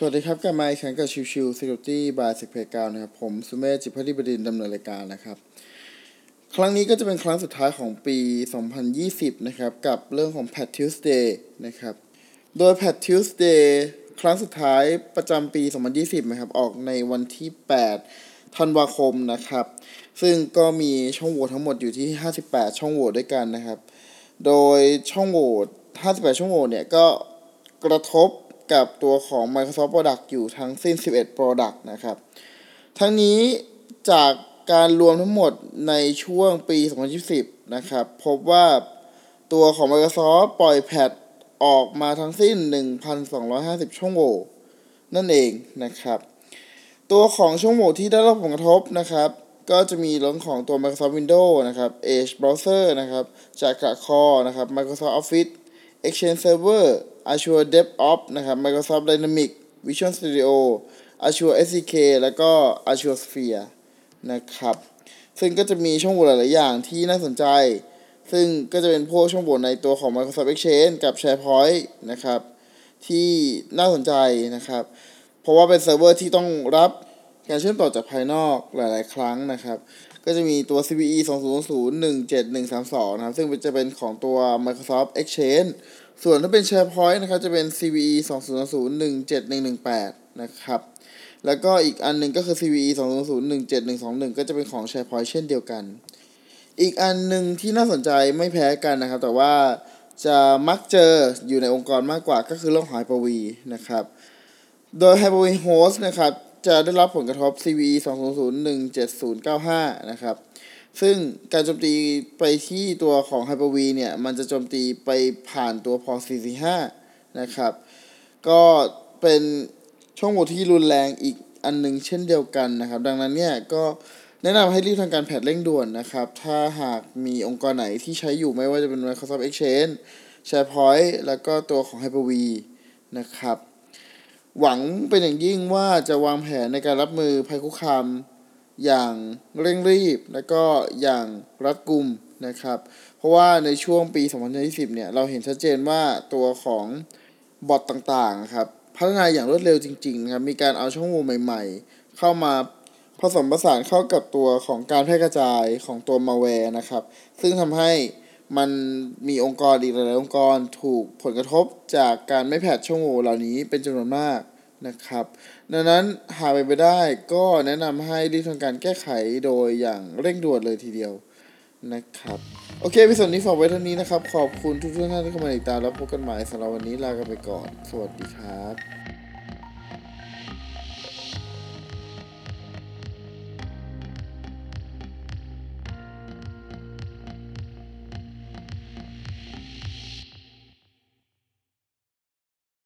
สวัสดีครับกลับมาอีกครั้งกับชิวชิว Security by s e c p a y 9นะครับ ผมสุเมธจิพัฒนิบดินดำเนินรายการนะครับ ครั้งนี้ก็จะเป็นครั้งสุดท้ายของปี 2020 นะครับ กับเรื่องของ Pat Tuesday นะครับ โดย Pat Tuesday ครั้งสุดท้ายประจำปี 2020 นะครับ ออกในวันที่ 8 ธันวาคมนะครับ ซึ่งก็มีช่องโหว่ทั้งหมดอยู่ที่ 58 ช่องโหว่ด้วยกันนะครับ โดยช่องโหว่ 58 ช่องโหว่เนี่ยก็กระทบ กับตัวของ Microsoft Product อยู่ทั้งสิ้น 11 Product นะครับ ทั้งนี้จากการรวมทั้งหมดในช่วงปี 2020 นะครับ พบว่าตัวของ Microsoft ปล่อยแพทออกมาทั้งสิ้น 1,250 ช่องโหว่นั่นเองนะครับ ตัวของช่องโหว่ที่ได้รับผลกระทบนะครับ ก็จะมีเรื่องของตัว Microsoft Windows นะครับ Edge Browser นะครับ Java Core นะครับ Microsoft Office Exchange Server Azure DevOps นะครับ Microsoft Dynamics Visual Studio Azure SDK แล้วก็ Azure Sphere นะครับ ซึ่งก็จะมีช่องโหว่หลาย ๆ อย่างที่น่าสนใจ ซึ่งก็จะเป็นพวกช่องโหว่ในตัวของ Microsoft Exchange กับ SharePoint นะครับ ที่น่าสนใจนะครับ เพราะว่าเป็นเซิร์ฟเวอร์ที่ต้องรับ การเชื่อมต่อจากภายนอกหลาย ๆ ครั้งนะครับ ก็จะมีตัว CVE 20017132นะครับ ซึ่งจะเป็นของตัว Microsoft Exchange ส่วนถ้าเป็น SharePoint นะครับ จะเป็น CVE 20017118 นะครับ แล้วก็อีกอันหนึ่งก็คือ CVE 20017121 ก็จะเป็นของ SharePoint เช่นเดียวกัน อีกอันหนึ่งที่น่าสนใจไม่แพ้กันนะครับ แต่ว่าจะมักเจออยู่ในองค์กรมากกว่าก็คือเรื่อง Hyper-V นะครับ โดย Hyper-V Host นะครับ จะได้รับผลกระทบ CVE 20017095 นะครับ ซึ่งการโจมตีไปที่ตัวของ Hyper-V เนี่ย มันจะโจมตีไปผ่านตัวพอร์ต445 นะครับ ก็เป็นช่องโหว่ที่รุนแรงอีกอันหนึ่งเช่นเดียวกันนะครับ ดังนั้นเนี่ยก็แนะนำให้รีบทำการแพทเร่งด่วนนะครับ ถ้าหากมีองค์กรไหนที่ใช้อยู่ไม่ว่าจะเป็น Microsoft Exchange SharePoint แล้วก็ตัวของ Hyper-V นะครับ หวังเป็นอย่างยิ่งว่าจะวางแผนในการรับมือภัยคุกคามอย่างเร่งรีบและก็อย่างรัดกุมนะครับเพราะว่าในช่วงปี 2020 เนี่ยเราเห็นชัดเจนว่าตัวของบอทต่างๆครับพัฒนาอย่างรวดเร็วจริงๆครับมีการเอาช่องโหว่ใหม่ๆ เข้ามาผสมผสานเข้ากับตัวของการแพร่กระจายของตัวมาแวร์นะครับ ซึ่งทำให้ มันมีองค์กรอีกหลาย ๆ องค์กรถูกผลกระทบจากการไม่แพทช่องโหว่เหล่านี้เป็นจำนวนมากนะครับ ดังนั้นหากไปไปได้ก็แนะนำให้รีบทำการแก้ไขโดยอย่างเร่งด่วนเลยทีเดียวนะครับ โอเคพิส่วนนี้ฝากไว้เท่านี้นะครับ ขอบคุณทุกท่านที่เข้ามาติดตามแล้วพบกันใหม่สำหรับวันนี้ลากันไปก่อน สวัสดีครับ